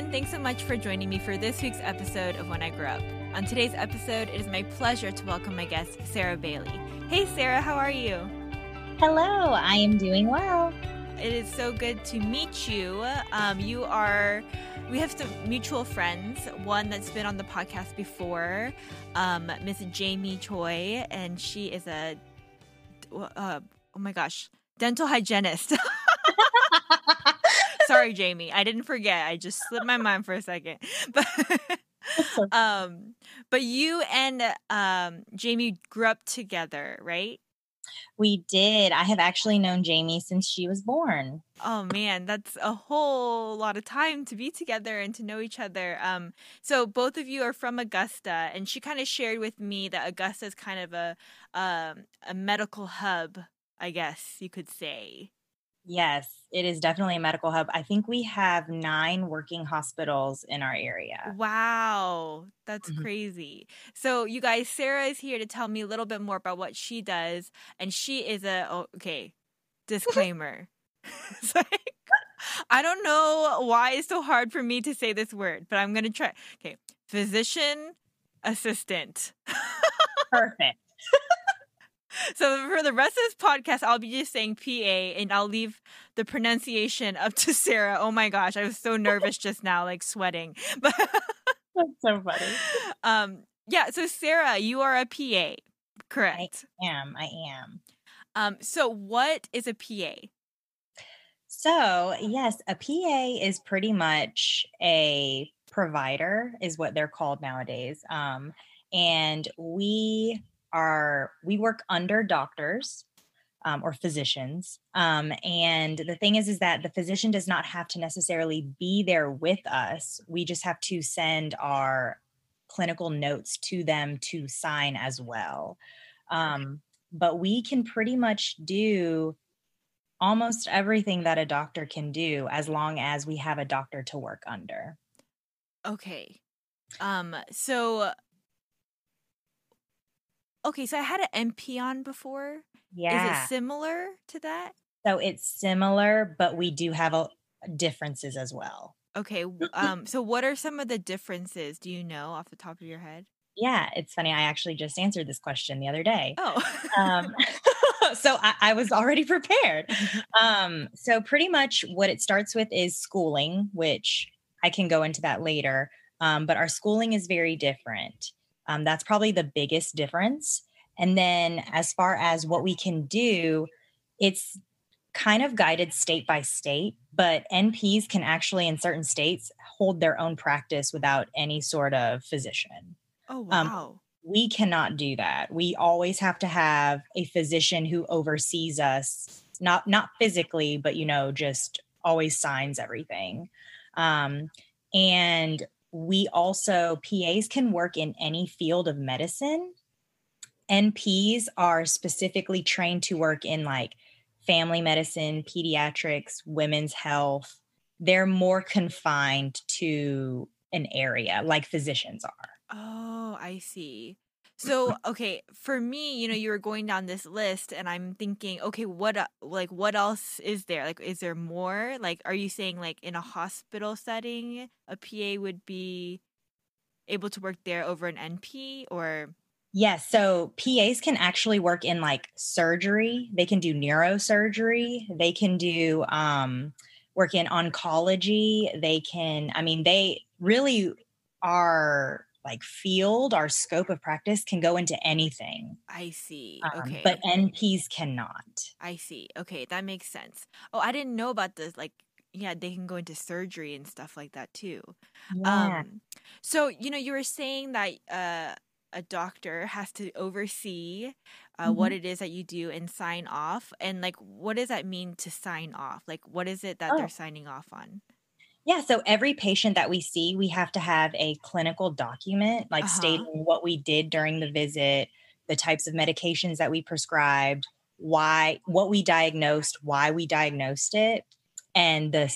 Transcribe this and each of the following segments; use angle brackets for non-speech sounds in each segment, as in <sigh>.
everyone. Thanks so much for joining me for this week's episode of When I Grow Up. On today's episode, it is my pleasure to welcome my guest, Sarah Bailey. Hey, Sarah, how are you? Hello, I am doing well. It is so good to meet you. Um, you are, we have some mutual friends. One that's been on the podcast before, um, Miss Jamie Choi, and she is a, uh, oh my gosh, dental hygienist. <laughs> Sorry, Jamie. I didn't forget. I just slipped my mind for a second. <laughs> But um but you and um Jamie grew up together, right? We did. I have actually known Jamie since she was born. Oh man, that's a whole lot of time to be together and to know each other. Um so both of you are from Augusta and she kind of shared with me that Augusta is kind of a um a medical hub, I guess you could say. Yes, it is definitely a medical hub. I think we have nine working hospitals in our area. Wow, that's mm-hmm. crazy. So, you guys, Sarah is here to tell me a little bit more about what she does. And she is a, oh, okay, disclaimer. <laughs> like, I don't know why it's so hard for me to say this word, but I'm going to try. Okay, physician assistant. <laughs> Perfect. <laughs> So for the rest of this podcast, I'll be just saying PA and I'll leave the pronunciation up to Sarah. Oh my gosh, I was so nervous <laughs> just now, like sweating. <laughs> But that's so funny. Um, yeah. So Sarah, you are a PA, correct? I am. I am. Um, so what is a PA? So yes, a PA is pretty much a provider, is what they're called nowadays. Um, and we are we work under doctors um, or physicians um, and the thing is is that the physician does not have to necessarily be there with us. We just have to send our clinical notes to them to sign as well. Um, but we can pretty much do almost everything that a doctor can do as long as we have a doctor to work under. Okay. Um so Okay, so I had an NP on before. Yeah. Is it similar to that? So it's similar, but we do have a, differences as well. Okay. <clears throat> Um. So what are some of the differences? Do you know off the top of your head? Yeah, it's funny. I actually just answered this question the other day. Oh. um, <laughs> so I, I, was already <laughs> prepared. <laughs> Um, so pretty much what it starts with is schooling, which I can go into that later. Um, but our schooling is very different. Um, that's probably the biggest difference. And then as far as what we can do, it's kind of guided state by state, but NPs can actually, in certain states, hold their own practice without any sort of physician. Oh, um, wow. Um, we cannot do that. We always have to have a physician who oversees us, not not physically, but you know, just always signs everything. Um, and we also PAs can work in any field of medicine. NPs are specifically trained to work in like family medicine, pediatrics, women's health. They're more confined to an area like physicians are. Oh, I see. So, okay, for me, you know, you were going down this list and I'm thinking, okay, what uh, like what else is there? Like is there more? Like are you saying like in a hospital setting, a PA would be able to work there over an NP or Yes, so PAs can actually work in like surgery. They can do neurosurgery. They can do um work in oncology. They can I mean they really are like field, our scope of practice can go into anything. I see. Um, okay. But NPs cannot. I see. Okay, that makes sense. Oh, I didn't know about this. Like, yeah, they can go into surgery and stuff like that too. Yeah. Um, so you know, you were saying that uh, a doctor has to oversee uh, mm-hmm. what it is that you do and sign off. And like, what does that mean to sign off? Like, what is it that oh. they're signing off on? Yeah, so every patient that we see, we have to have a clinical document like uh-huh. stating what we did during the visit, the types of medications that we prescribed, why what we diagnosed, why we diagnosed it, and the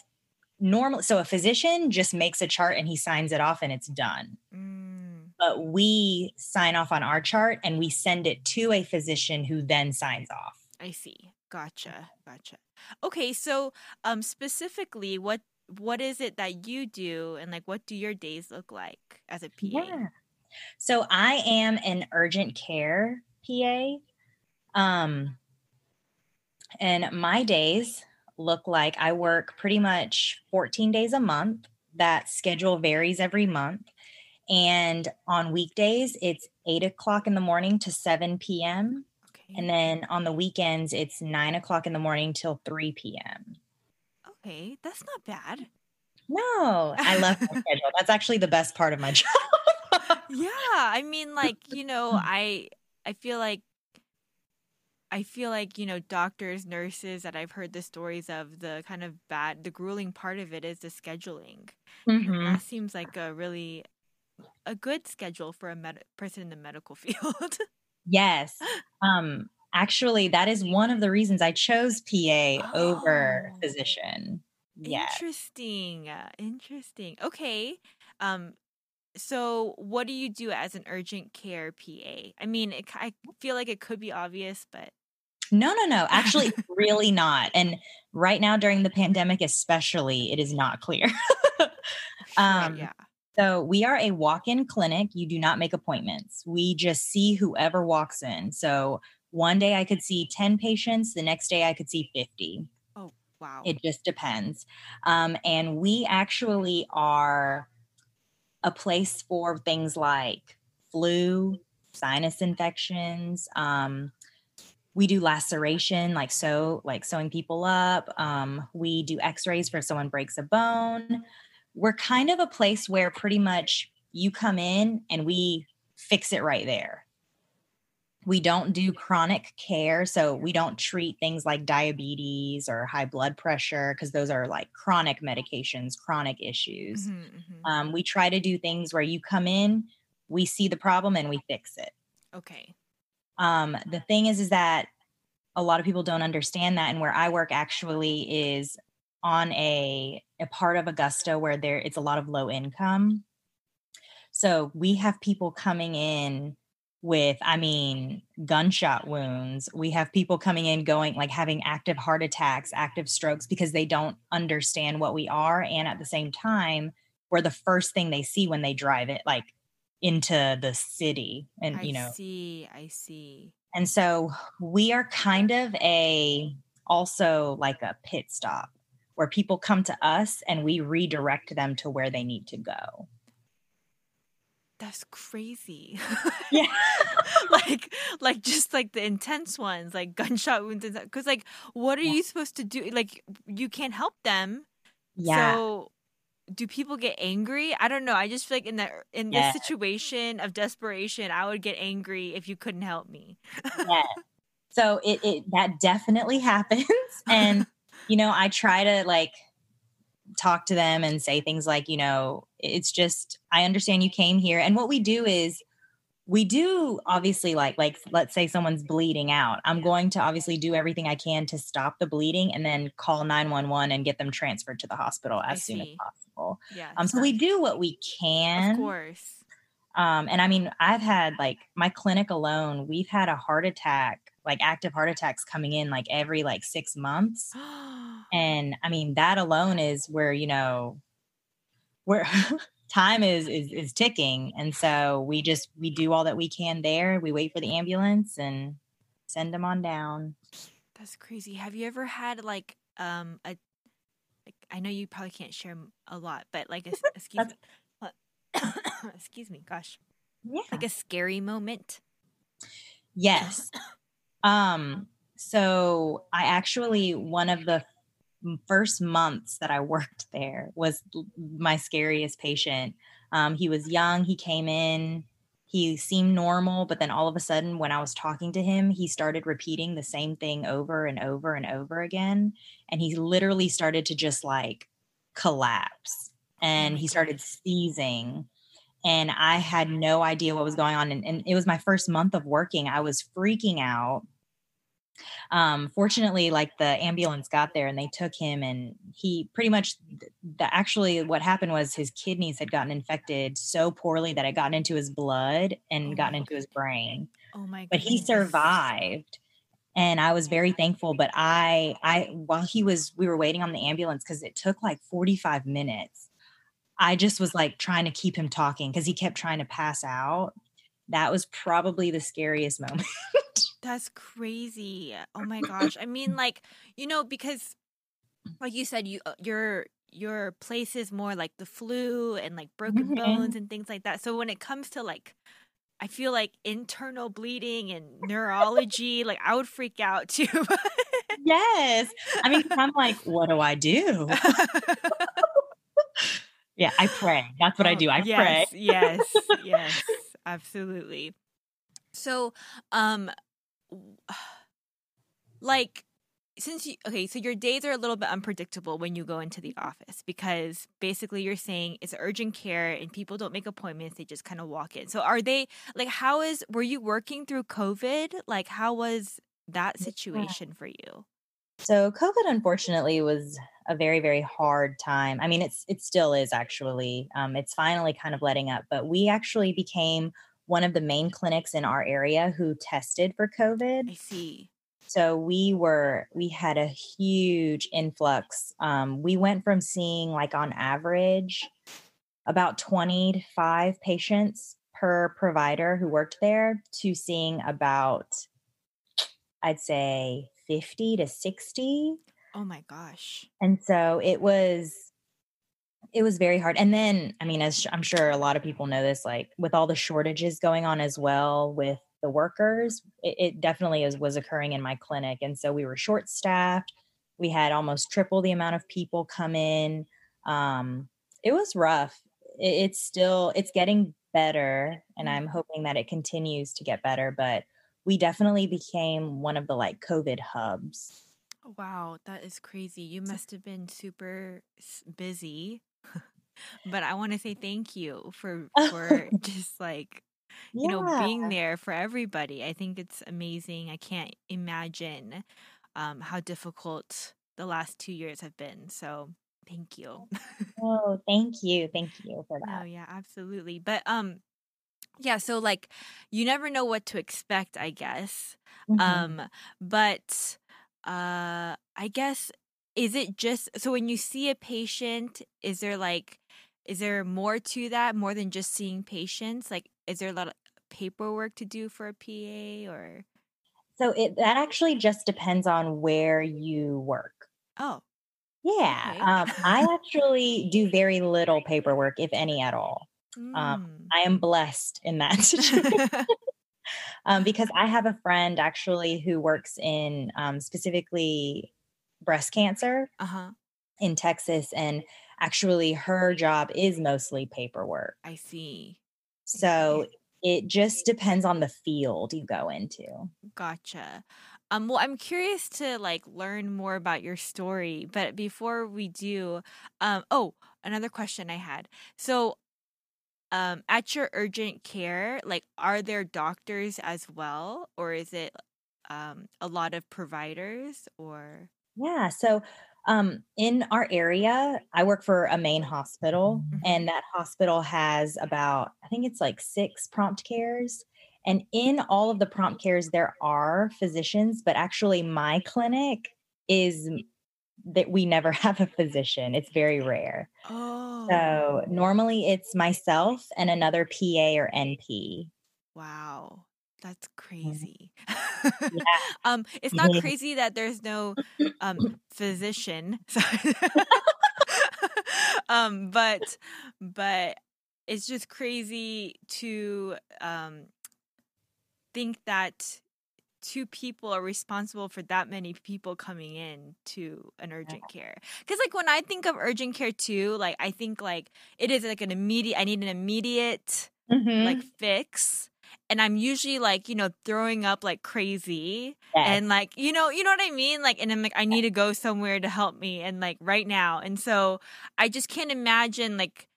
normal so a physician just makes a chart and he signs it off and it's done. Mm. But we sign off on our chart and we send it to a physician who then signs off. I see. Gotcha. Gotcha. Okay, so um specifically what what is it that you do and like what do your days look like as a PA? Yeah. So I am an urgent care PA. Um and my days look like I work pretty much 14 days a month. That schedule varies every month. And on weekdays, it's eight o'clock in the morning to 7 p.m. Okay. And then on the weekends, it's nine o'clock in the morning till 3 p.m. Okay, that's not bad. No, I love my <laughs> schedule. That's actually the best part of my <laughs> job. yeah, I mean, like you know, I I feel like I feel like, you know, doctors, nurses that I've heard the stories of, the kind of bad, the grueling part of it is the scheduling. Mm-hmm. That seems like a really a good schedule for a med- person in the medical <laughs> field. yes. Um actually that is one of the reasons I chose PA oh. over physician. Yeah. Interesting. Interesting. Okay. Um so what do you do as an urgent care PA? I mean, it, I feel like it could be obvious, but no, no, no. Actually, <laughs> really not. And right now during the pandemic, especially, it is not clear. <laughs> um, yeah. So we are a walk-in clinic. You do not make appointments. We just see whoever walks in. So one day I could see 10 patients, the next day I could see 50. Oh, wow. It just depends. Um, and we actually are a place for things like flu, sinus infections, um, we do laceration like sew like sewing people up um, we do x-rays for if someone breaks a bone we're kind of a place where pretty much you come in and we fix it right there we don't do chronic care so we don't treat things like diabetes or high blood pressure because those are like chronic medications chronic issues mm-hmm, mm-hmm. Um, we try to do things where you come in we see the problem and we fix it okay um, the thing is, is that a lot of people don't understand that. And where I work actually is on a, a part of Augusta where there it's a lot of low income. So we have people coming in with, I mean, gunshot wounds. We have people coming in going like having active heart attacks, active strokes because they don't understand what we are. And at the same time, we're the first thing they see when they drive it, like into the city and I you know I see i see and so we are kind of a also like a pit stop where people come to us and we redirect them to where they need to go that's crazy <laughs> yeah <laughs> like like just like the intense ones like gunshot wounds and stuff. because like what are yeah. you supposed to do like you can't help them yeah so do people get angry? I don't know. I just feel like in that in yeah. this situation of desperation, I would get angry if you couldn't help me. yeah. So it, it that definitely <laughs> happens. And you know, I try to like talk to them and say things like, you know, it's just I understand you came here. And what we do is we do obviously like like let's say someone's bleeding out i'm going to obviously do everything i can to stop the bleeding and then call 911 and get them transferred to the hospital as soon as possible. Yeah um so we do what we can. of course. Um and i mean i've had like my clinic alone we've had a heart attack like active heart attacks coming in like every like six months. <gasps> And i mean that alone is where you know where <laughs> time is, is is ticking and so we just we do all that we can there. We wait for the ambulance and send them on down. That's crazy. Have you ever had like um a like i know you probably can't share a lot but like a, <laughs> excuse me <coughs> excuse me gosh. Yeah. like a scary moment? Yes. <coughs> Um so i actually one of the first months that I worked there was my scariest patient. Um, he was young. He came in. He seemed normal, but then all of a sudden, when I was talking to him, he started repeating the same thing over and over and over again. And he literally started to just like collapse oh and he started seizing. And I had no idea what was going on. And, and it was my first month of working. I was freaking out um, fortunately, like the ambulance got there and they took him, and he pretty much the actually what happened was his kidneys had gotten infected so poorly that it gotten into his blood and oh gotten into his brain. Oh my! But he survived. and I was very thankful. But I, I, while he was, we were waiting on the ambulance because it took like 45 minutes. I just was like trying to keep him talking because he kept trying to pass out. That was probably the scariest <laughs> moment. That's crazy. Oh my <coughs> gosh. I mean, like, you know, because like you said, you uh, your your place is more like the flu and like broken Mhm. bones and things like that. So when it comes to like I feel like internal bleeding and neurology, like I would freak out too. <laughs> Yes. I mean, I'm like, what do I do? <laughs> <laughs> Yeah, I pray. That's what I Oh, do. I yes, pray. yes, yes, absolutely. So, um, <sighs> like, since you okay, so your days are a little bit unpredictable when you go into the office because basically you're saying it's urgent care and people don't make appointments; they just kind of walk in. So, are they like, how is were you working through COVID? Like, how was that situation for you? So COVID unfortunately was a very, very hard time. I mean, it's it still is actually. Um, it's finally kind of letting up, but we actually became one of the main clinics in our area who tested for COVID. I see. So we were we had a huge influx. Um, we went from seeing like on average about 25 patients per provider who worked there to seeing about I'd say 50 to 60. Oh my gosh. And so it was it was very hard. And then I mean as I'm sure a lot of people know this like with all the shortages going on as well with the workers, it, it definitely is, was occurring in my clinic. And so we were short staffed. We had almost triple the amount of people come in. Um, it was rough. It, it's still it's getting better, and I'm hoping that it continues to get better. But we definitely became one of the like COVID hubs. Wow, that is crazy. You must have been super busy. But I want to say thank you for for <laughs> just like, you know, being there for everybody. I think it's amazing. I can't imagine um how difficult the last 2 years have been. So, thank you. <laughs> Oh, thank you. Thank you for that. Oh, yeah, absolutely. But um yeah, so like you never know what to expect, I guess. Mhm. Um, but uh I guess is it just so when you see a patient, is there like is there more to that more than just seeing patients? Like is there a lot of paperwork to do for a PA or So it that actually just depends on where you work. oh, Yeah. okay. Um, I <laughs> actually do very little paperwork, if any at all. Um, I am blessed in that <laughs> situation Mm. <laughs> um, because I have a friend actually who works in um, specifically breast cancer uh-huh. in Texas, and actually her job is mostly paperwork. I see. So it just depends on the field you go into. Gotcha. Um, well, I'm curious to like learn more about your story, but before we do, um, oh, another question I had. So, um, at your urgent care, like, are there doctors as well, or is it um a lot of providers, or Yeah. So um, in our area, I work for a main hospital, Mhm. and that hospital has about, I think it's like six prompt cares. And in all of the prompt cares, there are physicians, but actually, my clinic is that we never <laughs> have a physician. It's very rare. oh, So normally it's myself and another PA or NP. wow, that's crazy. Yeah. <laughs> um, it's not crazy that there's no um <laughs> physician. <laughs> Um, but but it's just crazy to um think that two people are responsible for that many people coming in to an urgent care because like when i think of urgent care too like i think like it is like an immediate i need an immediate Mhm. like fix and i'm usually like you know throwing up like crazy Yes. and like you know you know what i mean like and i'm like i need to go somewhere to help me and like right now and so i just can't imagine like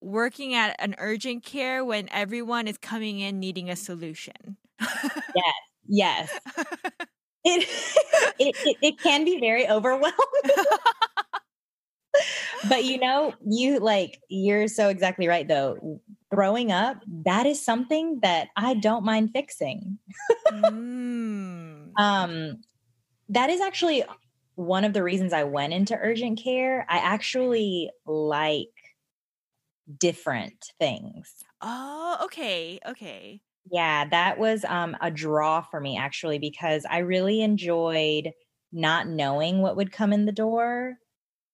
working at an urgent care when everyone is coming in needing a solution yes. <laughs> It, <laughs> it, it it can be very overwhelming. <laughs> but you know, you like you're so exactly right though. Throwing up, that is something that I don't mind fixing. mm. <laughs> um, that is actually one of the reasons I went into urgent care. I actually like different things. Oh, okay. Okay. Yeah, that was um, a draw for me actually because I really enjoyed not knowing what would come in the door.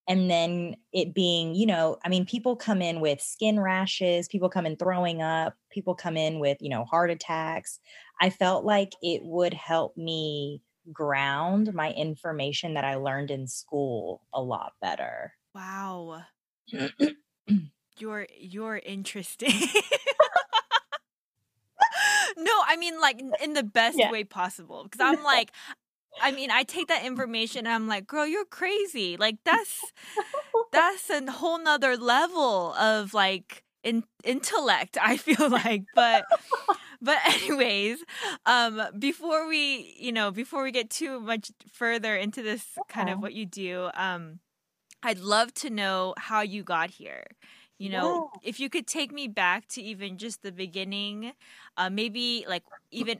And then it being, you know, I mean, people come in with skin rashes, people come in throwing up, people come in with, you know, heart attacks. I felt like it would help me ground my information that I learned in school a lot better. Wow. <clears throat> you're you're interesting. <laughs> no, I mean like in the best yeah. way possible because I'm <laughs> like I mean, I take that information and I'm like, girl, you're crazy. Like that's that's a whole nother level of like in, intellect, I feel <laughs> like. But but anyways, um before we, you know, before we get too much further into this kind of what you do, um I'd love to know how you got here. You know, yeah. if you could take me back to even just the beginning, uh, maybe like even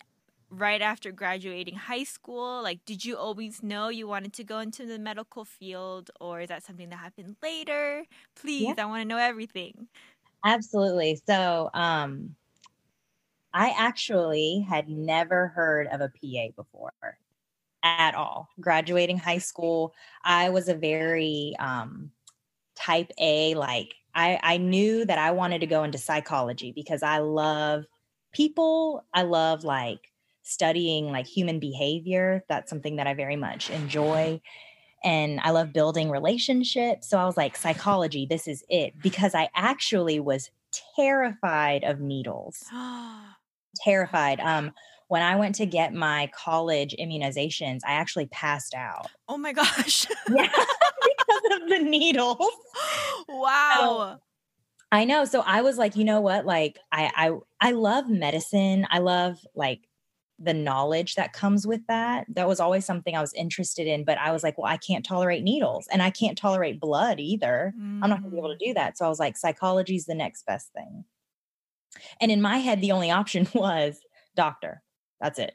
right after graduating high school? Like, did you always know you wanted to go into the medical field, or is that something that happened later? Please, yeah. I want to know everything. Absolutely. So, um, I actually had never heard of a PA before at all. Graduating high school, I was a very um, type A, like, I, I knew that I wanted to go into psychology because I love people. I love like studying like human behavior. That's something that I very much enjoy. And I love building relationships. So I was like, psychology, this is it. Because I actually was terrified of needles. <gasps> terrified. Um, when I went to get my college immunizations, I actually passed out. Oh my gosh. <laughs> <laughs> yeah, because of the needles. <gasps> Wow. So, I know. So I was like, you know what? Like I I I love medicine. I love like the knowledge that comes with that. That was always something I was interested in, but I was like, well, I can't tolerate needles and I can't tolerate blood either. Mm. I'm not going to be able to do that. So I was like, psychology is the next best thing. And in my head, the only option <laughs> was doctor. That's it.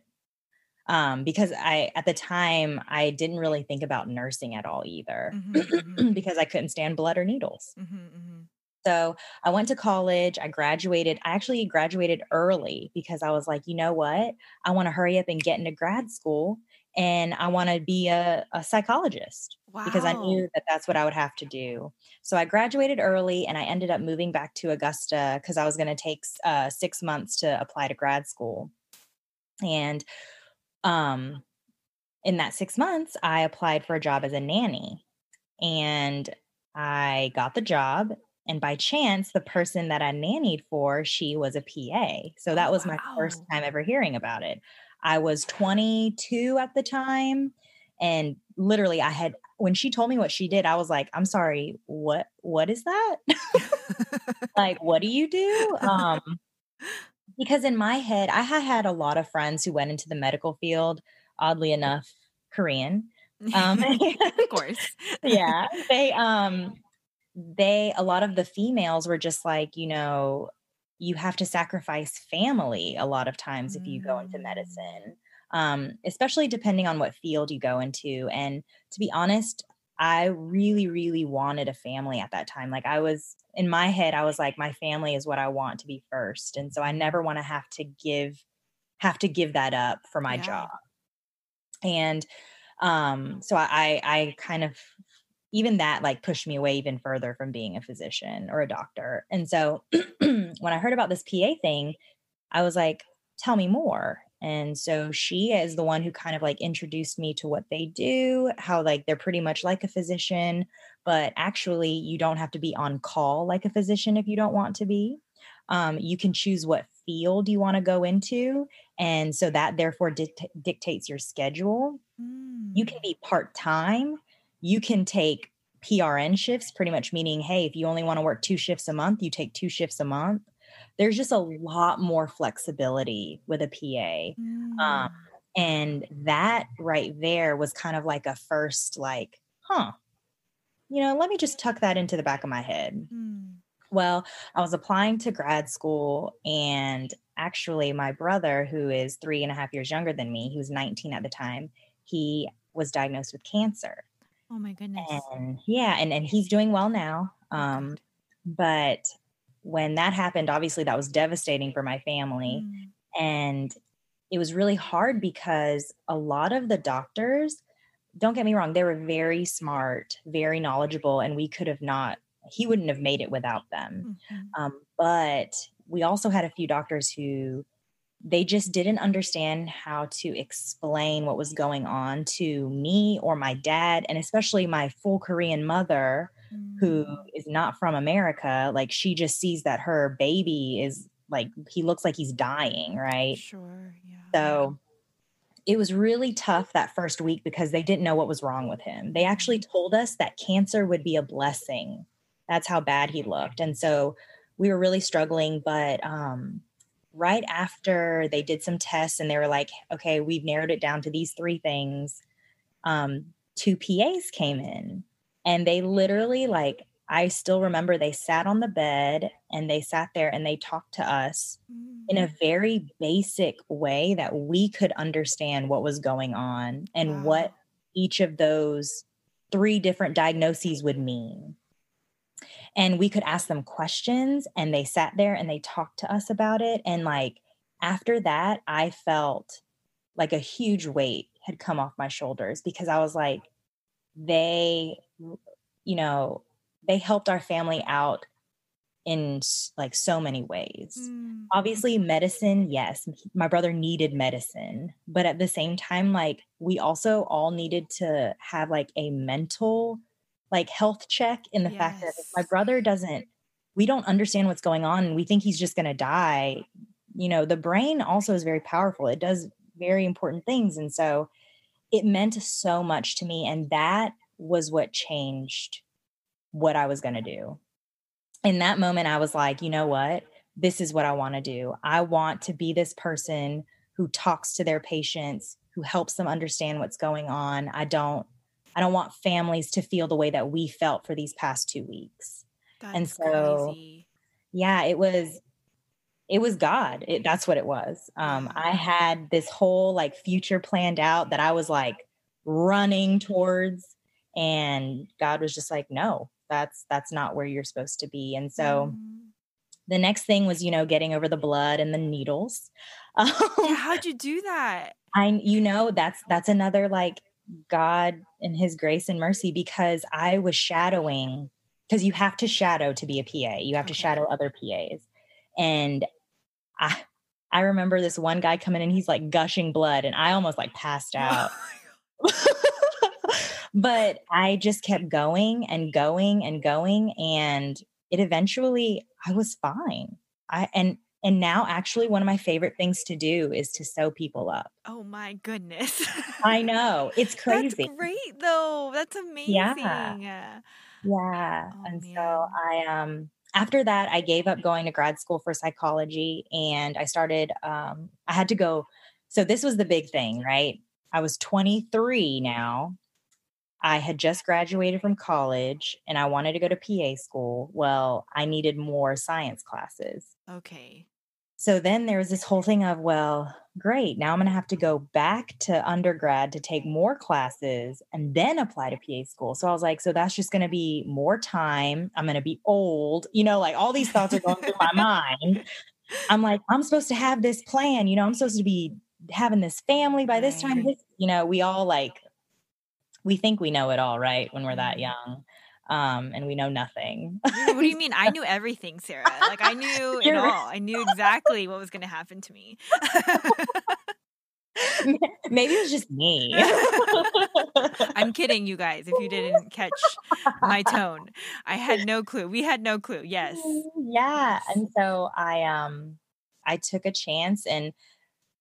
Um, because I, at the time, I didn't really think about nursing at all either mm-hmm, mm-hmm. <clears throat> because I couldn't stand blood or needles. Mm-hmm, mm-hmm. So I went to college. I graduated. I actually graduated early because I was like, you know what? I want to hurry up and get into grad school and I want to be a, a psychologist wow. because I knew that that's what I would have to do. So I graduated early and I ended up moving back to Augusta because I was going to take uh, six months to apply to grad school. And um, in that six months, I applied for a job as a nanny and I got the job and by chance, the person that I nannied for, she was a PA. So that was wow. my first time ever hearing about it. I was 22 at the time. And literally, I had, when she told me what she did, I was like, I'm sorry, what, what is that? <laughs> like, what do you do? Um, <laughs> because in my head, I had had a lot of friends who went into the medical field, oddly enough, Korean. Um, <laughs> of course. yeah. They, um, they a lot of the females were just like you know you have to sacrifice family a lot of times if you go into mm. medicine um, especially depending on what field you go into and to be honest i really really wanted a family at that time like i was in my head i was like my family is what i want to be first and so i never want to have to give have to give that up for my yeah. job and um so i i kind of even that like pushed me away even further from being a physician or a doctor. And so <clears throat> when I heard about this PA thing, I was like, tell me more. And so she is the one who kind of like introduced me to what they do, how like they're pretty much like a physician, but actually you don't have to be on call like a physician if you don't want to be. Um, you can choose what field you want to go into. And so that therefore dict- dictates your schedule. Mm. You can be part time you can take PRN shifts, pretty much meaning, hey, if you only want to work two shifts a month, you take two shifts a month. There's just a lot more flexibility with a PA. Um, mm. Um, and that right there was kind of like a first, like, huh, you know, let me just tuck that into the back of my head. Mm. Well, I was applying to grad school, and actually, my brother, who is three and a half years younger than me, he was 19 at the time, he was diagnosed with cancer. Oh my goodness. And yeah, and, and he's doing well now. Um, but when that happened, obviously, that was devastating for my family. Mm. And it was really hard because a lot of the doctors, don't get me wrong, they were very smart, very knowledgeable, and we could have not, he wouldn't have made it without them. Mhm. Um, but we also had a few doctors who they just didn't understand how to explain what was going on to me or my dad, and especially my full Korean mother, who Mm. is not from America. Like she just sees that her baby is like, he looks like he's dying, right? Sure. Yeah. So it was really tough that first week because they didn't know what was wrong with him. They actually told us that cancer would be a blessing. That's how bad he looked. And so we were really struggling. But um, right after they did some tests and they were like, okay, we've narrowed it down to these three things, um, two PAs came in and they literally, like, I still remember they sat on the bed and they sat there and they talked to us in a very basic way that we could understand what was going on and Wow. what each of those three different diagnoses would mean. And we could ask them questions and they sat there and they talked to us about it. And like after that, I felt like a huge weight had come off my shoulders because I was like, they, you know, they helped our family out in like so many ways Mm. obviously medicine yes my brother needed medicine but at the same time like we also all needed to have like a mental like health check in the fact that if my brother doesn't we don't understand what's going on and we think he's just going to die you know the brain also is very powerful. It does very important things. And so it meant so much to me and that was what changed what i was going to do. In that moment i was like you know what? This is what I want to do. I want to be this person who talks to their patients, who helps them understand what's going on. I don't I don't want families to feel the way that we felt for these past 2 weeks. That's and so- crazy. Yeah, it was it was God. It, that's what it was. Um I had this whole like future planned out that I was like running towards and God was just like, "No, that's that's not where you're supposed to be." And so Mm. the next thing was you know getting over the blood and the needles <laughs> um, yeah, how'd you do that? i you know that's that's another like god and his grace and mercy because i was shadowing because you have to shadow to be a pa you have to shadow other pas and i i remember this one guy coming in he's like gushing blood and i almost like passed <laughs> oh out. <laughs> but I just kept going and going and going and it eventually I was fine. I and and now actually one of my favorite things to do is to sew people up. oh my goodness. I know. <laughs> It's crazy. That's great though. That's amazing. Yeah. Yeah. Yeah. Oh, and so. I um after that I gave up going to grad school for psychology and I started um I had to go so this was the big thing, right? I was 23 now. I had just graduated from college and I wanted to go to PA school. Well, I needed more science classes. Okay. So then there was this whole thing of, well, great. Now I'm going to have to go back to undergrad to take more classes and then apply to PA school. So I was like, so that's just going to be more time. I'm going to be old. You know, like all these thoughts are going through my mind. I'm like, <laughs> I'm supposed to have this plan. You know, I'm supposed to be having this family by this time. This, you know, we all like, we think we know it all, right? When we're that Mhm. young. Um, and we know nothing. What do you mean? I <laughs> knew everything, Sarah. Like I knew <laughs> it all. I knew exactly what was going to happen to me. <laughs> Maybe it was just me. I'm kidding, you guys. If you didn't catch my tone, I had no clue. We had no clue. Yes. yeah and so i um i took a chance and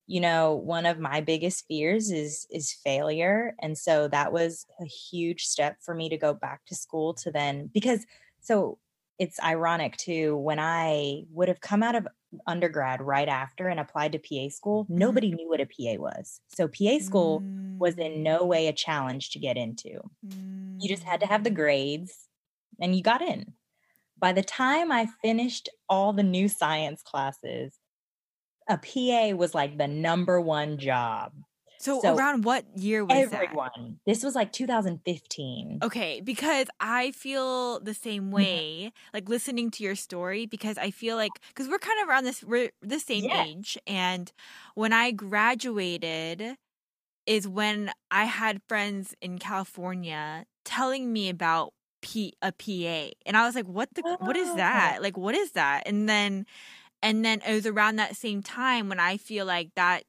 you know one of my biggest fears is is failure and so that was a huge step for me to go back to school to then because so it's ironic too when i would have come out of undergrad right after and applied to pa school nobody knew what a pa was so pa school was in no way a challenge to get into. You just had to have the Mm. grades and you got in. By the time I finished all the new science classes, a PA was like the number one job. So, so around what year was everyone, that? This was like 2015. Okay, because I feel the same mm-hmm. way, like listening to your story, because I feel like because we're kind of around this we're the same yeah. age, and when I graduated, is when I had friends in California telling me about P a PA, and I was like, "What the? Oh. What is that? Oh. Like, what is that?" And then, and then it was around that same time when I feel like that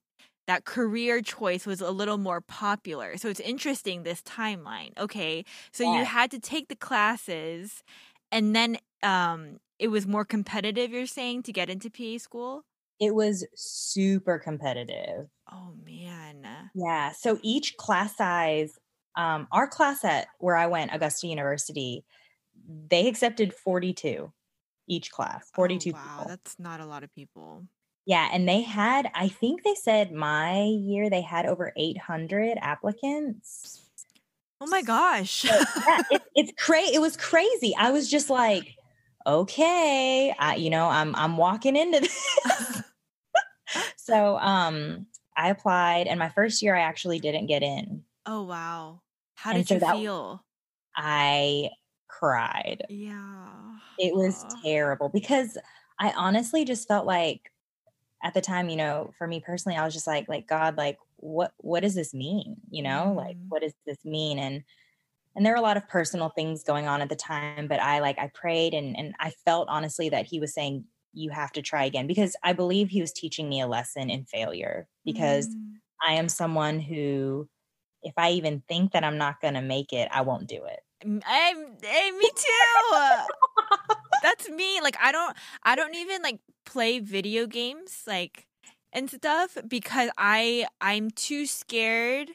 that career choice was a little more popular. So it's interesting this timeline. Okay. So yeah. you had to take the classes and then um it was more competitive you're saying to get into PA school? It was super competitive. Oh man. Yeah, so each class size um our class at where I went Augusta University they accepted 42 each class 42 oh, wow people. that's not a lot of people yeah, and they had, I think they said my year they had over 800 applicants. Oh my gosh. so, yeah, it, <laughs> it's crazy. It was crazy. I was just like, okay, I, you know, I'm I'm walking into <laughs> this. <laughs> so, um, I applied, and my first year I actually didn't get in. Oh wow! How did so you feel? I cried. Yeah, it was terrible because I honestly just felt like at the time, you know, for me personally, I was just like, like God, like what what does this mean? You know, mm-hmm. like what does this mean? And and there were a lot of personal things going on at the time, but I like I prayed and and I felt honestly that He was saying you have to try again because I believe He was teaching me a lesson in failure because mm. I am someone who if I even think that I'm not going to make it, I won't do it. I'm, hey, me too. That's me. Like I don't, I don't even like play video games like and stuff because I I'm too scared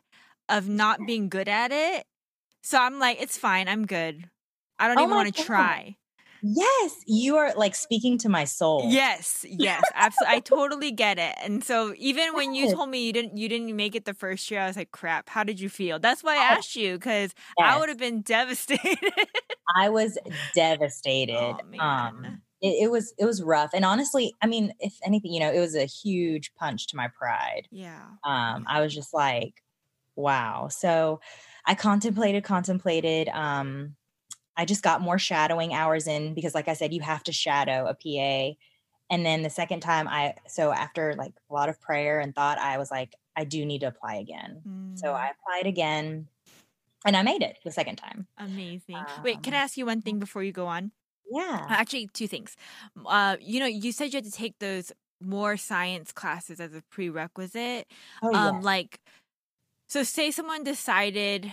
of not being good at it. So I'm like, it's fine. I'm good. I don't oh even want to try. Yes, you are like speaking to my soul. Yes, yes, absolutely. I totally get it. And so even when you told me you didn't you didn't make it the first year, I was like, crap, how did you feel? That's why I asked you because yes. I would have been devastated. I was <laughs> devastated. Oh, um it, it, was it was rough. And honestly, I mean, if anything, you know, it was a huge punch to my pride. Yeah. Um, I was just like, wow. So I contemplated, contemplated. Um, I just got more shadowing hours in because, like I said, you have to shadow a PA. And then the second time, I so after like a lot of prayer and thought, I was like, I do need to apply again. Mm. So I applied again, and I made it the second time. Amazing. Um, Wait, can I um, ask you one thing before you go on? Yeah. Actually, two things. Uh, you know, you said you had to take those more science classes as a prerequisite. Oh, um, like, so say someone decided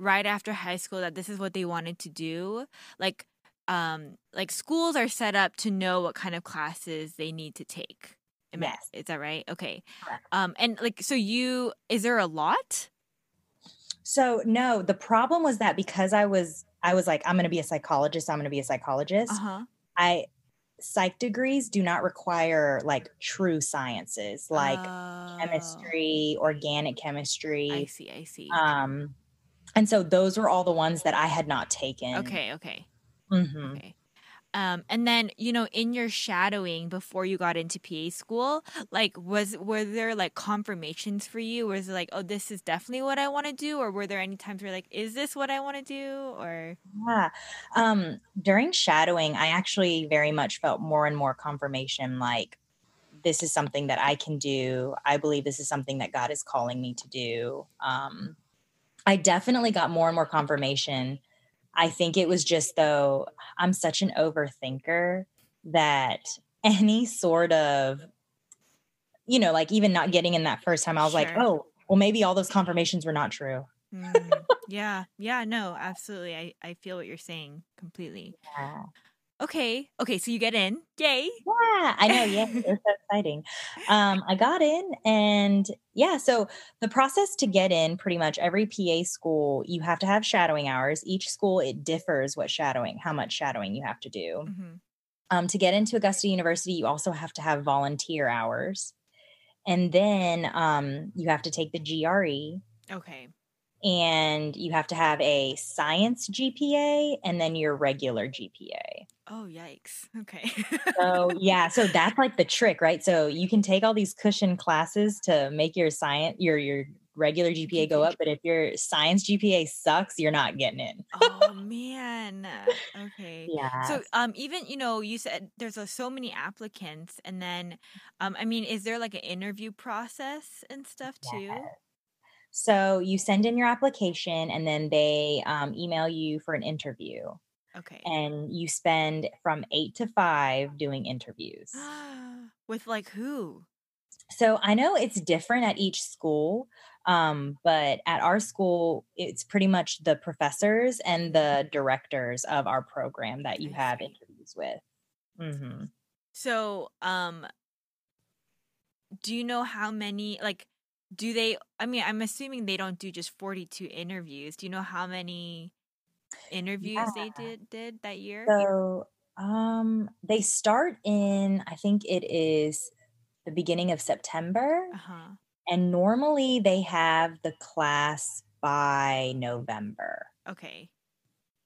right after high school that this is what they wanted to do like um like schools are set up to know what kind of classes they need to take Am yes. I, is that right okay Correct. um and like so you is there a lot so no the problem was that because i was i was like i'm going to be a psychologist i'm going to be a psychologist uh-huh. i psych degrees do not require like true sciences like oh. chemistry organic chemistry i see i see um and so those were all the ones that I had not taken. Okay, okay. Mm-hmm. Okay. Um, and then you know, in your shadowing before you got into PA school, like was were there like confirmations for you? Was it like, oh, this is definitely what I want to do, or were there any times where like, is this what I want to do? Or yeah, um, during shadowing, I actually very much felt more and more confirmation, like this is something that I can do. I believe this is something that God is calling me to do. Um, I definitely got more and more confirmation. I think it was just though I'm such an overthinker that <laughs> any sort of you know, like even not getting in that first time, I was sure. like, oh, well, maybe all those confirmations were not true. mm, <laughs> yeah, yeah, no, absolutely. I, I feel what you're saying completely. Yeah okay, okay, so you get in. Yay. Yeah, I know. Yeah, it was so exciting. Um, I got in, and yeah, so the process to get in pretty much every PA school, you have to have shadowing hours. Each school, it differs what shadowing, how much shadowing you have to do. Mm-hmm. Um, to get into Augusta University, you also have to have volunteer hours. And then um, you have to take the GRE. Okay and you have to have a science GPA and then your regular GPA. Oh, yikes. Okay. So, <laughs> yeah, so that's like the trick, right? So you can take all these cushion classes to make your science your your regular GPA go up, but if your science GPA sucks, you're not getting in. oh <laughs> man. Okay. Yeah. So um even you know you said there's uh, so many applicants and then um I mean is there like an interview process and stuff too? Yes. So you send in your application and then they um, email you for an interview. Okay. And you spend from eight to five doing interviews. <gasps> With like who? So I know it's different at each school, um, but at our school, it's pretty much the professors and the directors of our program that you have interviews with. hmm So um do you know how many like do they I mean I'm assuming they don't do just 42 interviews. Do you know how many interviews Yeah. they did did that year? So um, they start in, I think it is the beginning of September. Uh-huh. And normally they have the class by November. Okay.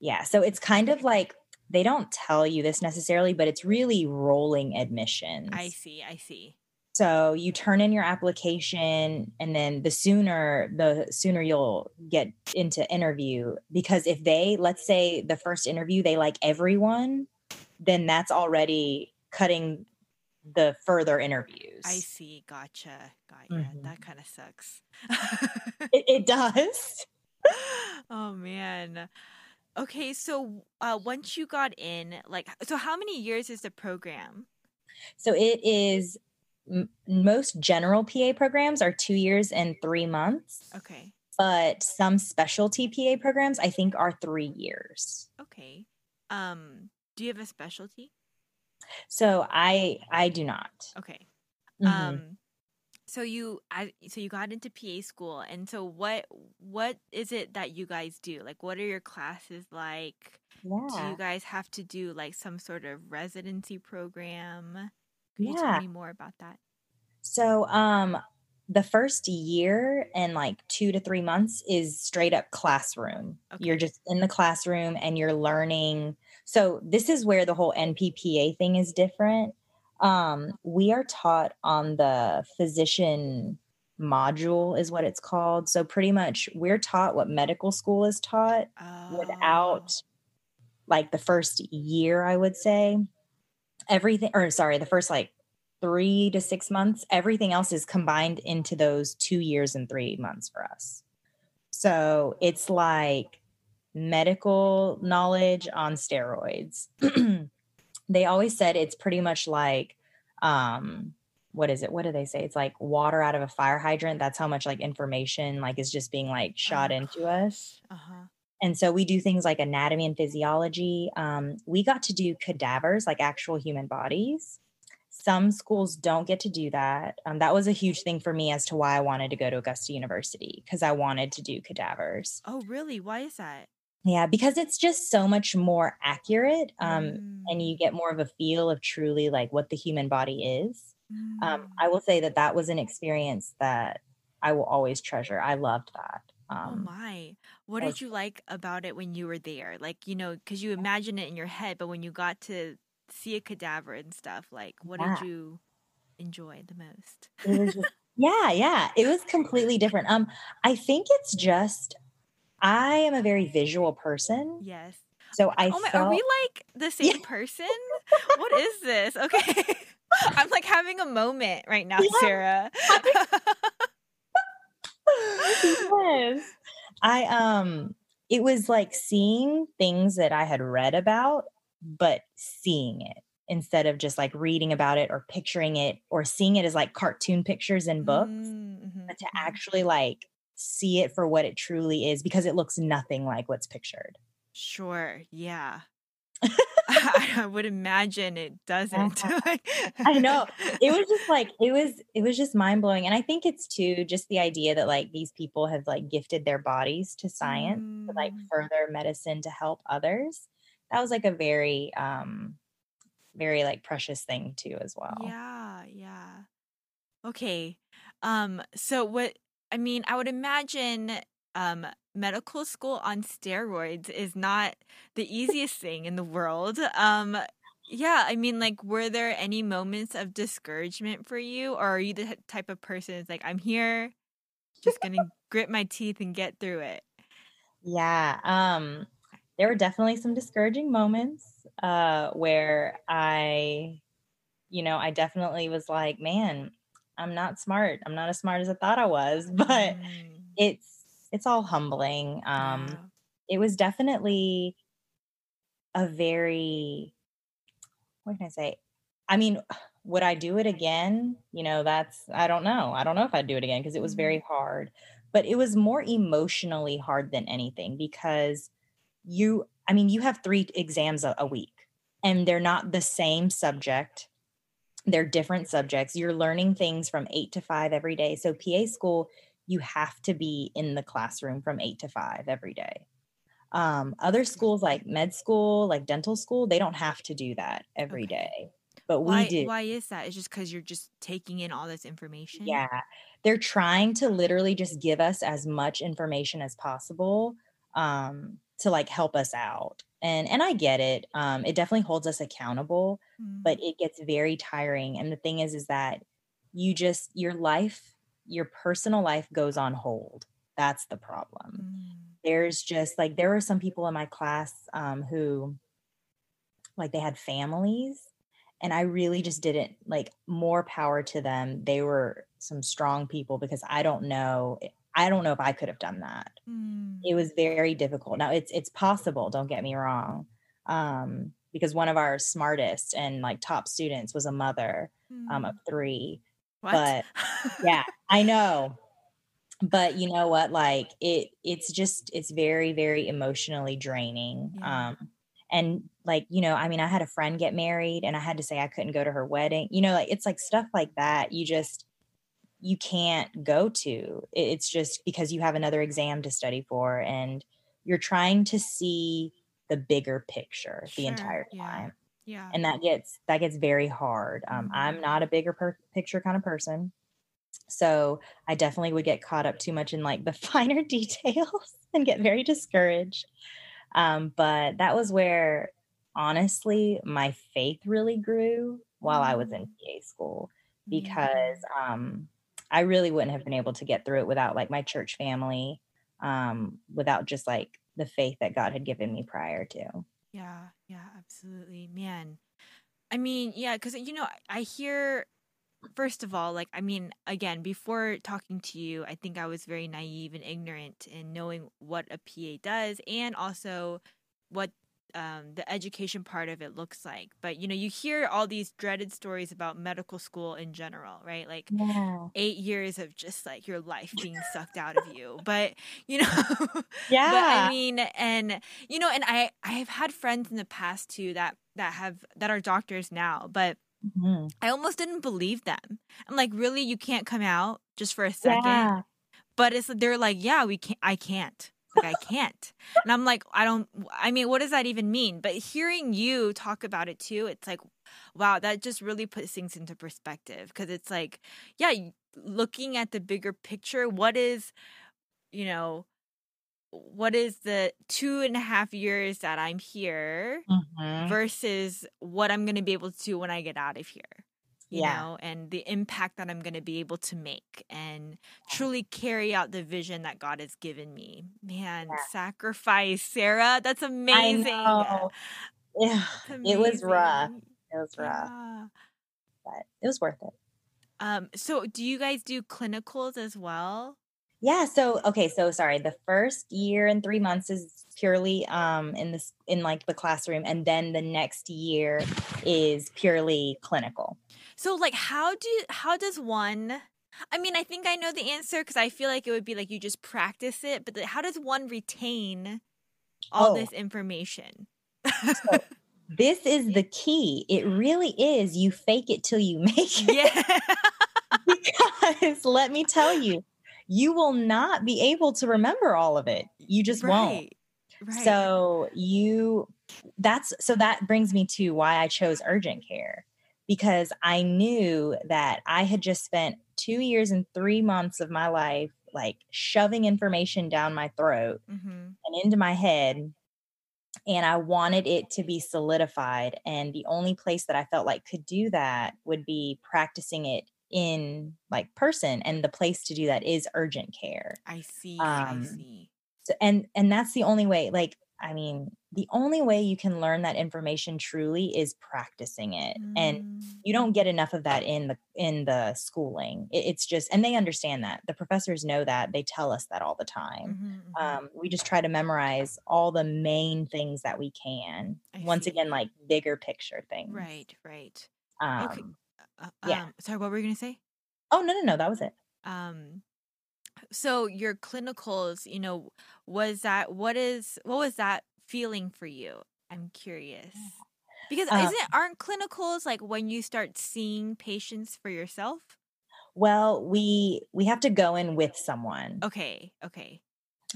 Yeah. So it's kind of like they don't tell you this necessarily, but it's really rolling admissions. I see. I see. So you turn in your application and then the sooner the sooner you'll get into interview because if they let's say the first interview they like everyone, then that's already cutting the further interviews. I see. Gotcha. Got yeah. Mhm. That kind of sucks. It, <laughs> it does. oh man. Okay, so uh once you got in, like so how many years is the program? So it is m- most general PA programs are 2 years and 3 months, Okay. but some specialty PA programs I think are 3 years. Okay. Um do you have a specialty? So I I do not. Okay. Mhm. Um so you I so you got into PA school and so what what is it that you guys do? Like what are your classes like? Do you guys have to do like some sort of residency program? Could you tell Yeah. me more about that? So um the first year and like 2 to 3 months is straight up classroom. You're just in the classroom and you're learning. So this is where the whole NPPA thing is different. Um we are taught on the physician module is what it's called. So pretty much we're taught what medical school is taught Oh. without like the first year I would say. Everything or sorry, the first like three to six months, everything else is combined into those two years and three months for us. So it's like medical knowledge on steroids. <clears throat> they always said it's pretty much like, um, what is it? What do they say? It's like water out of a fire hydrant. That's how much like information like is just being like shot Oh, into us. Uh-huh. And so we do things like anatomy and physiology. Um, we got to do cadavers, like actual human bodies. Some schools don't get to do that. Um, that was a huge thing for me as to why I wanted to go to Augusta University because I wanted to do cadavers. Oh, really? Why is that? Yeah, because it's just so much more accurate um, and Mm, you get more of a feel of truly like what the human body is. Um, mm. I will say that that was an experience that I will always treasure. I loved that. Oh Um, my. What did you like about it when you were there? Like, you know, because you imagine it in your head, but when you got to see a cadaver and stuff, like, what yeah. did you enjoy the most? It was just yeah, yeah. It was completely different. Um, I think it's just I am a very visual person. yes. So I Oh my, are we felt like the yeah, same person? <laughs> What is this? Okay. <laughs> I'm like having a moment right now, yeah. Sarah. Yes. I um it was like seeing things that I had read about, but seeing it instead of just like reading about it or picturing it or seeing it as like cartoon pictures in books, Mm-hmm, but to mm-hmm. actually like see it for what it truly is because it looks nothing like what's pictured. Sure. Yeah. <laughs> <laughs> I, would imagine it doesn't. Uh-huh. <laughs> I know. It was just like it was it was just mind-blowing. And I think it's too just the idea that like these people have like gifted their bodies to science to like Mm, further medicine to help others. That was like a very um very like precious thing too as well. yeah, yeah. Okay. Um, so what I mean, I would imagine um, medical school on steroids is not the easiest thing in the world. Um, yeah, I mean, like, were there any moments of discouragement for you, or are you the type of person that's like, I'm here, just gonna grit my teeth and get through it? Yeah, um, there were definitely some discouraging moments uh, where I, you know, I definitely was like, man, I'm not smart. I'm not as smart as I thought I was, <laughs> but mm. it's it's all humbling. Um. It was definitely a very what can I say? I mean, would I do it again? You know, that's I don't know. I don't know if I'd do it again because it was mm-hmm. very hard. But it was more emotionally hard than anything because you I mean, you have 3 exams a, a week and they're not the same subject. They're different subjects. You're learning things from 8 to 5 every day. So PA school, you have to be in the classroom from 8 to 5 every day. Um, other schools like med school, like dental school, they don't have to do that every okay. day, But why, we do. Why is that? It's just because you're just taking in all this information? Yeah. They're trying to literally just give us as much information as possible um, to like help us out. And and I get it. Um, it definitely holds us accountable, mm. but it gets very tiring. And the thing is, is that you just your life, your personal life goes on hold. That's the problem. Mm there's just like there were some people in my class um, who like they had families and i really just didn't like more power to them they were some strong people because i don't know i don't know if i could have done that mm. it was very difficult now it's it's possible don't get me wrong um, because one of our smartest and like top students was a mother mm. um, of mm. three what? but <laughs> yeah i know but you know what like it it's just it's very very emotionally draining yeah. um and like you know i mean i had a friend get married and i had to say i couldn't go to her wedding you know like it's like stuff like that you just you can't go to it's just because you have another exam to study for and you're trying to see the bigger picture sure. the entire time yeah. Yeah and that gets that gets very hard um, mm-hmm. i'm not a bigger per- picture kind of person so I definitely would get caught up too much in like the <laughs> finer details and get very discouraged. Um, but that was where honestly my faith really grew while I was in mm. PA school because um, I really wouldn't have been able to get through it without like my church family, um, without just like the faith that God had given me prior to. Yeah, yeah, absolutely. Man. I mean, yeah, because you know, I hear first of all, like, I mean, again, before talking to you, I think I was very naive and ignorant in knowing what a PA does and also what um, the education part of it looks like. But, you know, you hear all these dreaded stories about medical school in general, right? Like yeah. eight years of just like your life being sucked out of you. But, <laughs> you know, yeah. But I mean, and, you know, and I, I have had friends in the past too that, that have, that are doctors now, but Mm-hmm. I almost didn't believe them. I'm like, really, you can't come out just for a second? Yeah. But it's they're like, yeah, we can't. I can't. Like I can't. and I'm like, I don't. I mean, what does that even mean? But hearing you talk about it too, it's like, wow, that just really puts things into perspective because it's like, yeah, looking at the bigger picture. What is, you know, what is the two and a half years that I'm here mm-hmm. versus what I'm going to be able to do when I get out of here. You yeah. know, and the impact that I'm going to be able to make and truly carry out the vision that God has given me. Man, yeah. sacrifice, Sarah. That's amazing. Yeah, <laughs> amazing. it was rough. It was rough, yeah. but it was worth it. Um, so do you guys do clinicals as well? Yeah. So okay. So sorry. The first year and three months is purely um in this in like the classroom, and then the next year is purely clinical. So like, how do how does one? I mean, I think I know the answer because I feel like it would be like you just practice it, but how does one retain all oh. this information? so, this is the key. It really is. You fake it till you <laughs> make it. Yeah. because let me tell you, you will not be able to remember all of it. You just right. won't. Right. So you that's so that brings me to why I chose urgent care because I knew that I had just spent 2 years and 3 months of my life like shoving information down my throat Mm-hmm. and into my head and I wanted it to be solidified. And the only place that I felt like could do that would be practicing it in like person. And the place to do that is urgent care. I see. I Um, see. So, and and that's the only way. Like, I mean, the only way you can learn that information truly is practicing it. And Mm, you don't get enough of that in the in the schooling. It, it's just, and they understand that. The professors know that. They tell us that all the time mhm, mhm. um, we just try to memorize all the main things that we can I once see. again like bigger picture things right, right. um Okay. Uh, yeah. um, sorry, what were you gonna say? oh no no no that was it Um, so your clinicals, you know, was that what is what was that feeling for you? I'm curious. Because Um, isn't aren't clinicals like when you start seeing patients for yourself? well we we have to go in with someone. Okay, okay.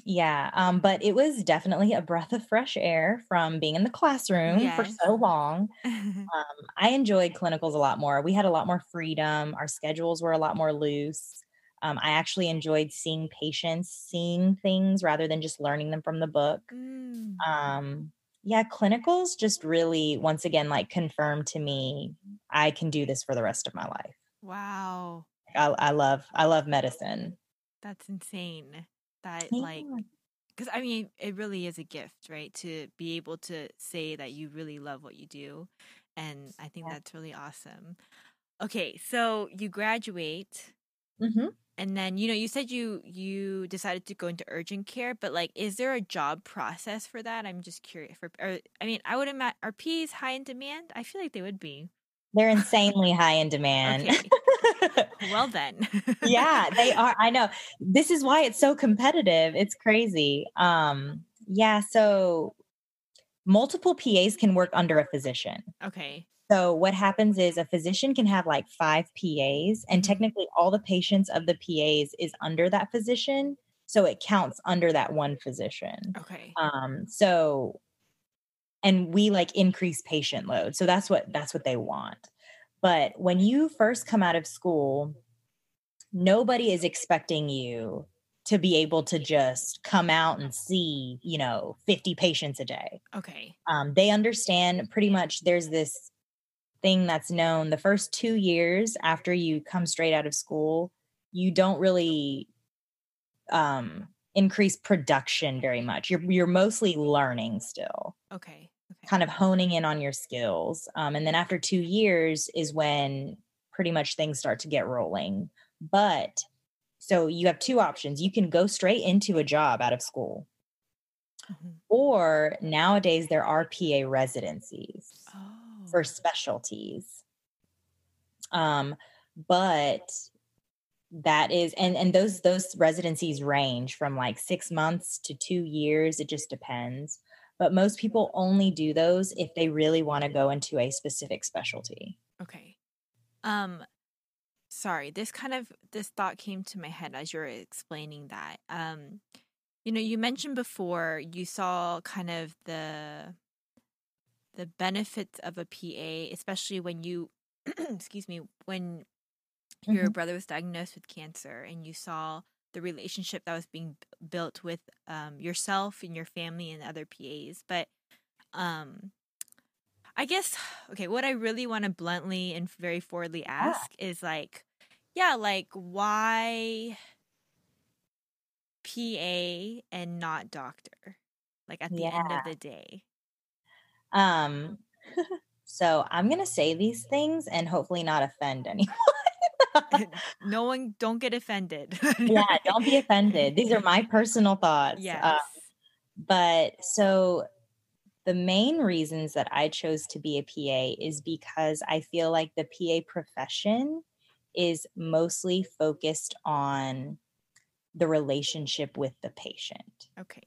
yeah um but it was definitely a breath of fresh air from being in the classroom for so long. <laughs> Um i enjoyed clinicals a lot more. We had a lot more freedom. Our schedules were a lot more loose um, i actually enjoyed seeing patients seeing things rather than just learning them from the book Mm, um yeah clinicals just really once again like confirmed to me i can do this for the rest of my life wow, i, I love i love medicine that's insane. That like because I mean, it really is a gift, right? To be able to say that you really love what you do. And I think Yeah. that's really awesome. Okay, so you graduate Mhm. And then you know you said you you decided to go into urgent care but like is there a job process for that? I'm just curious for or, i mean i would imagine are ps high in demand? I feel like they would be. They're insanely high in demand. Okay. well then. <laughs> Yeah they are i know. This is why it's so competitive. It's crazy. Um yeah so multiple PAs can work under a physician. Okay so what happens is a physician can have like five PAs and Mhm. technically all the patients of the PAs is under that physician. So it counts under that one physician. okay Um so and we like increase patient load. So that's what that's what they want. But when you first come out of school, nobody is expecting you to be able to just come out and see, you know, 50 patients a day okay um, they understand pretty much there's this thing that's known the first two years after you come straight out of school you don't really um, increase production very much. You're, you're mostly learning still. Okay okay. Kind of honing in on your skills um, and then after two years is when pretty much things start to get rolling. But so you have two options. You can go straight into a job out of school. Mhm. or nowadays there are PA residencies. Oh for specialties. Um, but that is and and those those residencies range from like six months to two years. It just depends. But most people only do those if they really want to go into a specific specialty. Okay. Um sorry, this kind of this thought came to my head as you were explaining that. Um you know, you mentioned before you saw kind of the the benefits of a PA, especially when you <clears throat> excuse me, when your brother was diagnosed with cancer and you saw the relationship that was being b- built with um, yourself and your family and other PAs. But um, I guess, <sighs> okay, what I really want to bluntly and very forwardly ask is like, yeah, like why PA and not doctor? Like at the end of the day. Um, so I'm gonna say these things and hopefully not offend anyone. no one, don't get offended. yeah, don't be offended. These are my <laughs> personal thoughts. Yes. Uh, but so the main reasons that I chose to be a PA is because I feel like the PA profession is mostly focused on the relationship with the patient. okay.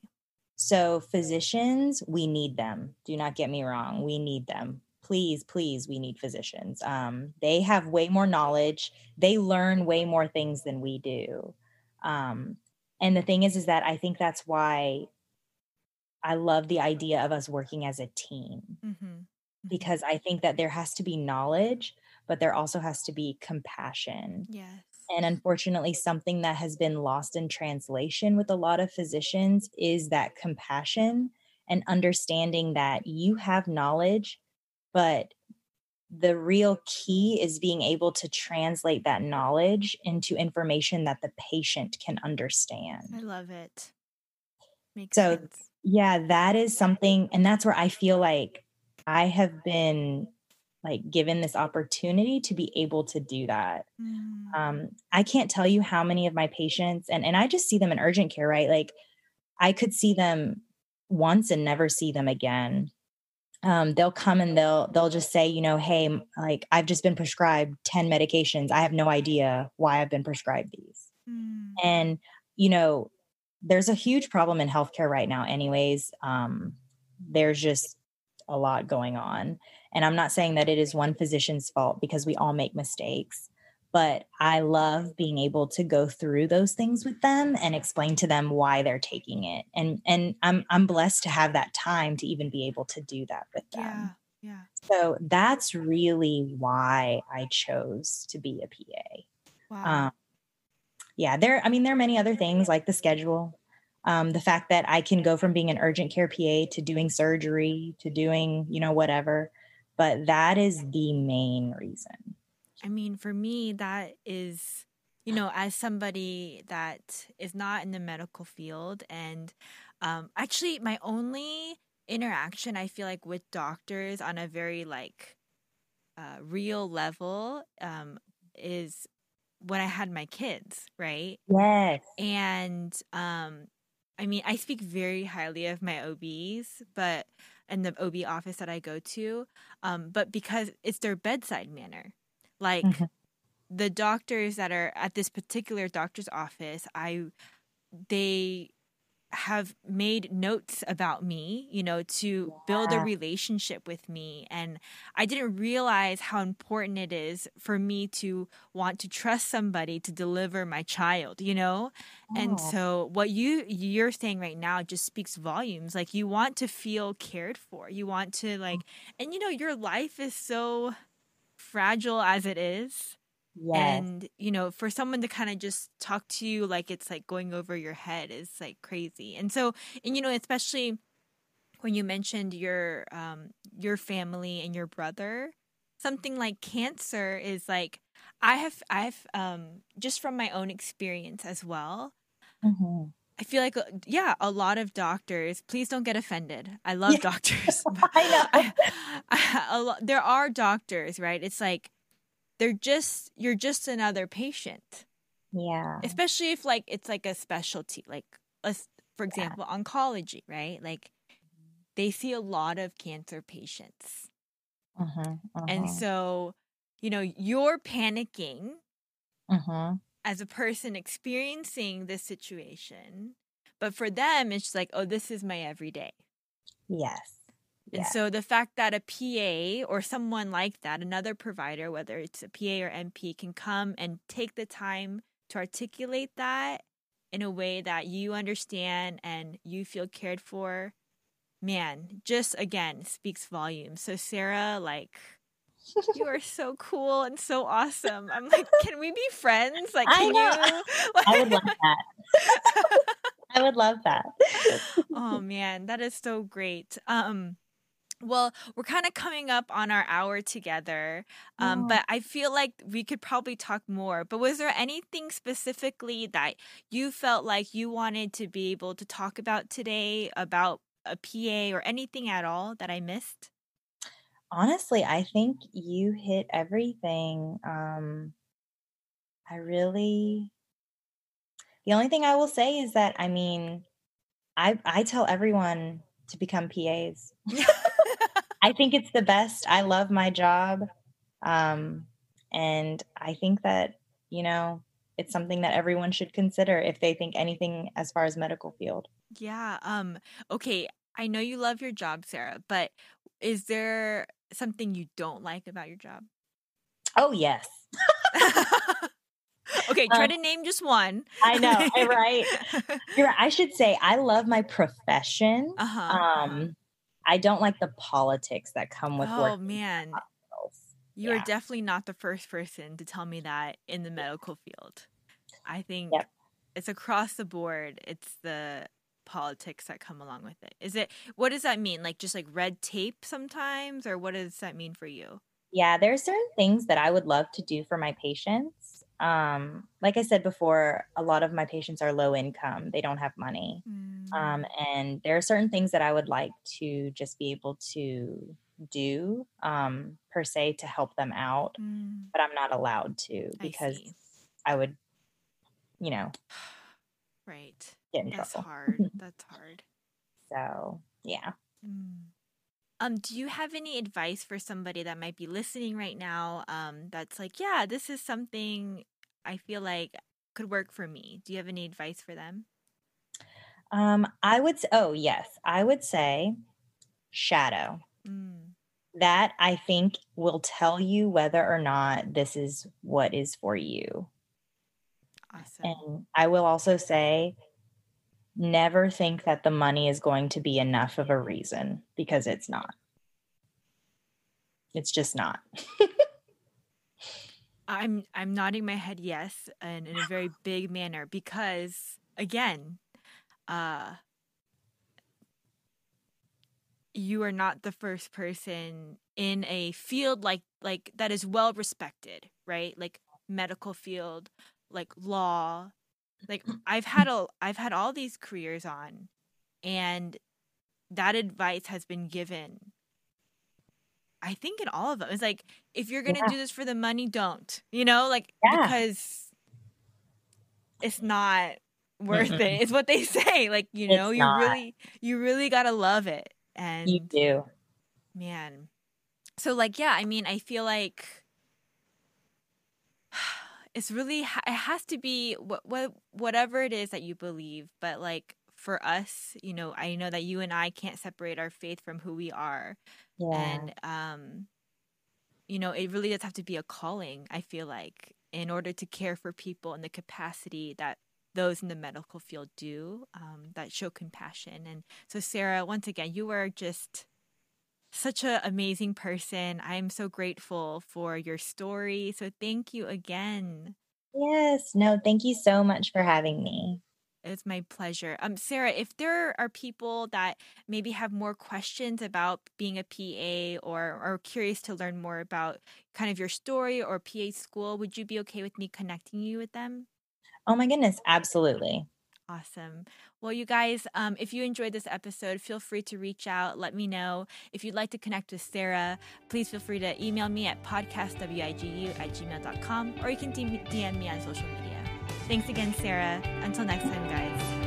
So, physicians, we need them. Do not get me wrong. We need them. Please, please, we need physicians. Um, they have way more knowledge. They learn way more things than we do. Um, and the thing is, is that I think that's why I love the idea of us working as a team Mm-hmm. because I think that there has to be knowledge, but there also has to be compassion. Yes. And unfortunately, something that has been lost in translation with a lot of physicians is that compassion and understanding that you have knowledge, but the real key is being able to translate that knowledge into information that the patient can understand. I love it. Makes so, sense. yeah, that is something, and that's where I feel like I have been like given this opportunity to be able to do that. Mm. Um, I can't tell you how many of my patients, and and I just see them in urgent care, right? Like I could see them once and never see them again. Um, they'll come and they'll they'll just say, you know, hey, like I've just been prescribed ten medications. I have no idea why I've been prescribed these. Mm. And you know, there's a huge problem in healthcare right now. Anyways, um, there's just a lot going on and I'm not saying that it is one physician's fault because we all make mistakes, but I love being able to go through those things with them and explain to them why they're taking it. And and I'm I'm blessed to have that time to even be able to do that with them. Yeah. Yeah. So that's really why I chose to be a PA. Wow. Um, yeah, there I mean there are many other things like the schedule. Um, the fact that I can go from being an urgent care PA to doing surgery to doing, you know, whatever but that is the main reason. I mean, for me, that is, you know, as somebody that is not in the medical field, and um, actually, my only interaction, I feel like, with doctors on a very like uh, real level um, is when I had my kids, right? Yes. And um, I mean, I speak very highly of my OBs, but in the OB office that I go to, um, but because it's their bedside manner. Like mm-hmm. the doctors that are at this particular doctor's office, I they have made notes about me, you know, to build a relationship with me. And I didn't realize how important it is for me to want to trust somebody to deliver my child, you know? Oh. And so what you you're saying right now just speaks volumes. Like you want to feel cared for. You want to like mm. and you know, your life is so fragile as it is. Yes. And, you know, for someone to kind of just talk to you like it's like going over your head is like crazy. And so, and, you know, especially when you mentioned your um your family and your brother, something like cancer is like I have I've um just from my own experience as well. Mm-hmm. I feel like uh, yeah, a lot of doctors. Please don't get offended. I love yeah. doctors. <laughs> <laughs> I know. I, <laughs> I, a lo- there are doctors, right? It's like they're just you're just another patient. Yeah. Especially if like it's like a specialty, like a, for example, yeah. oncology, right? Like they see a lot of cancer patients. Uh-huh, uh-huh. And so, you know, you're panicking uh-huh. as a person experiencing this situation, but for them, it's like, oh, this is my everyday. Yes. And so the fact that a PA or someone like that, another provider, whether it's a PA or NP, can come and take the time to articulate that in a way that you understand and you feel cared for, man, just again speaks volumes. So Sarah, like you are so cool and so awesome. I'm like, <laughs> can we be friends? Like, can you? <laughs> Like... <laughs> I would love that. I would love that. oh man, that is so great. Um, well, we're kind of coming up on our hour together, um, but I feel like we could probably talk more. But was there anything specifically that you felt like you wanted to be able to talk about today about a PA or anything at all that I missed? Honestly, I think you hit everything. Um, I really, the only thing I will say is that I mean, I I tell everyone to become PAs. <laughs> I think it's the best. I love my job. Um, and I think that, you know, it's something that everyone should consider if they think anything as far as medical field. Yeah. Um, okay. I know you love your job, Sarah, but is there something you don't like about your job? Oh, yes. <laughs> okay, try um, to name just one. I know, right? <laughs> You're, I should say I love my profession. Uh-huh. Um, I don't like the politics that come with oh, man. You're Yeah. definitely not the first person to tell me that in the medical field. I think Yep. it's across the board. It's the politics that come along with it. Is it what does that mean? Like just like red tape sometimes or what does that mean for you? Yeah, there are certain things that I would love to do for my patients. Um, like I said before, a lot of my patients are low income, they don't have money. Mm, Um, and there are certain things that I would like to just be able to do um, per se to help them out, mm, but I'm not allowed to because see. I would, you know, <sighs> Right. get in That's trouble. hard. <laughs> That's hard. So, yeah. Mm. Um, do you have any advice for somebody that might be listening right now? Um, that's like, yeah, this is something I feel like could work for me. Do you have any advice for them? Um, I would, oh, yes, I would say shadow. Mm, That I think will tell you whether or not this is what is for you. awesome. And I will also say, never think that the money is going to be enough of a reason because it's not. It's just not. <laughs> I'm I'm nodding my head yes, and in a very big manner because again, uh, you are not the first person in a field like like that is well respected, right? Like medical field, like law. Like I've had a I've had all these careers on and that advice has been given I think in all of them. It's like if you're gonna Yeah. do this for the money, don't. You know, like Yeah. because it's not worth it. <laughs> It's what they say. Like, you It's know, you not. really you really gotta love it. And You do. man. So like yeah, I mean, I feel like <sighs> it's really it has to be what what whatever it is that you believe, but like for us, you know, I know that you and I can't separate our faith from who we are Yeah. and um you know it really does have to be a calling i feel like in order to care for people in the capacity that those in the medical field do um, that show compassion and so sarah once again you are just such an amazing person i'm so grateful for your story so thank you again yes. No, thank you so much for having me. It's my pleasure. Um, Sarah, if there are people that maybe have more questions about being a PA or are curious to learn more about kind of your story or PA school, would you be okay with me connecting you with them? Oh my goodness. Absolutely. Awesome. Well, you guys, um, if you enjoyed this episode, feel free to reach out. Let me know. If you'd like to connect with Sarah, please feel free to email me at podcastwigu at gmail.com or you can DM DM me on social media. Thanks again, Sarah. Until next time, guys.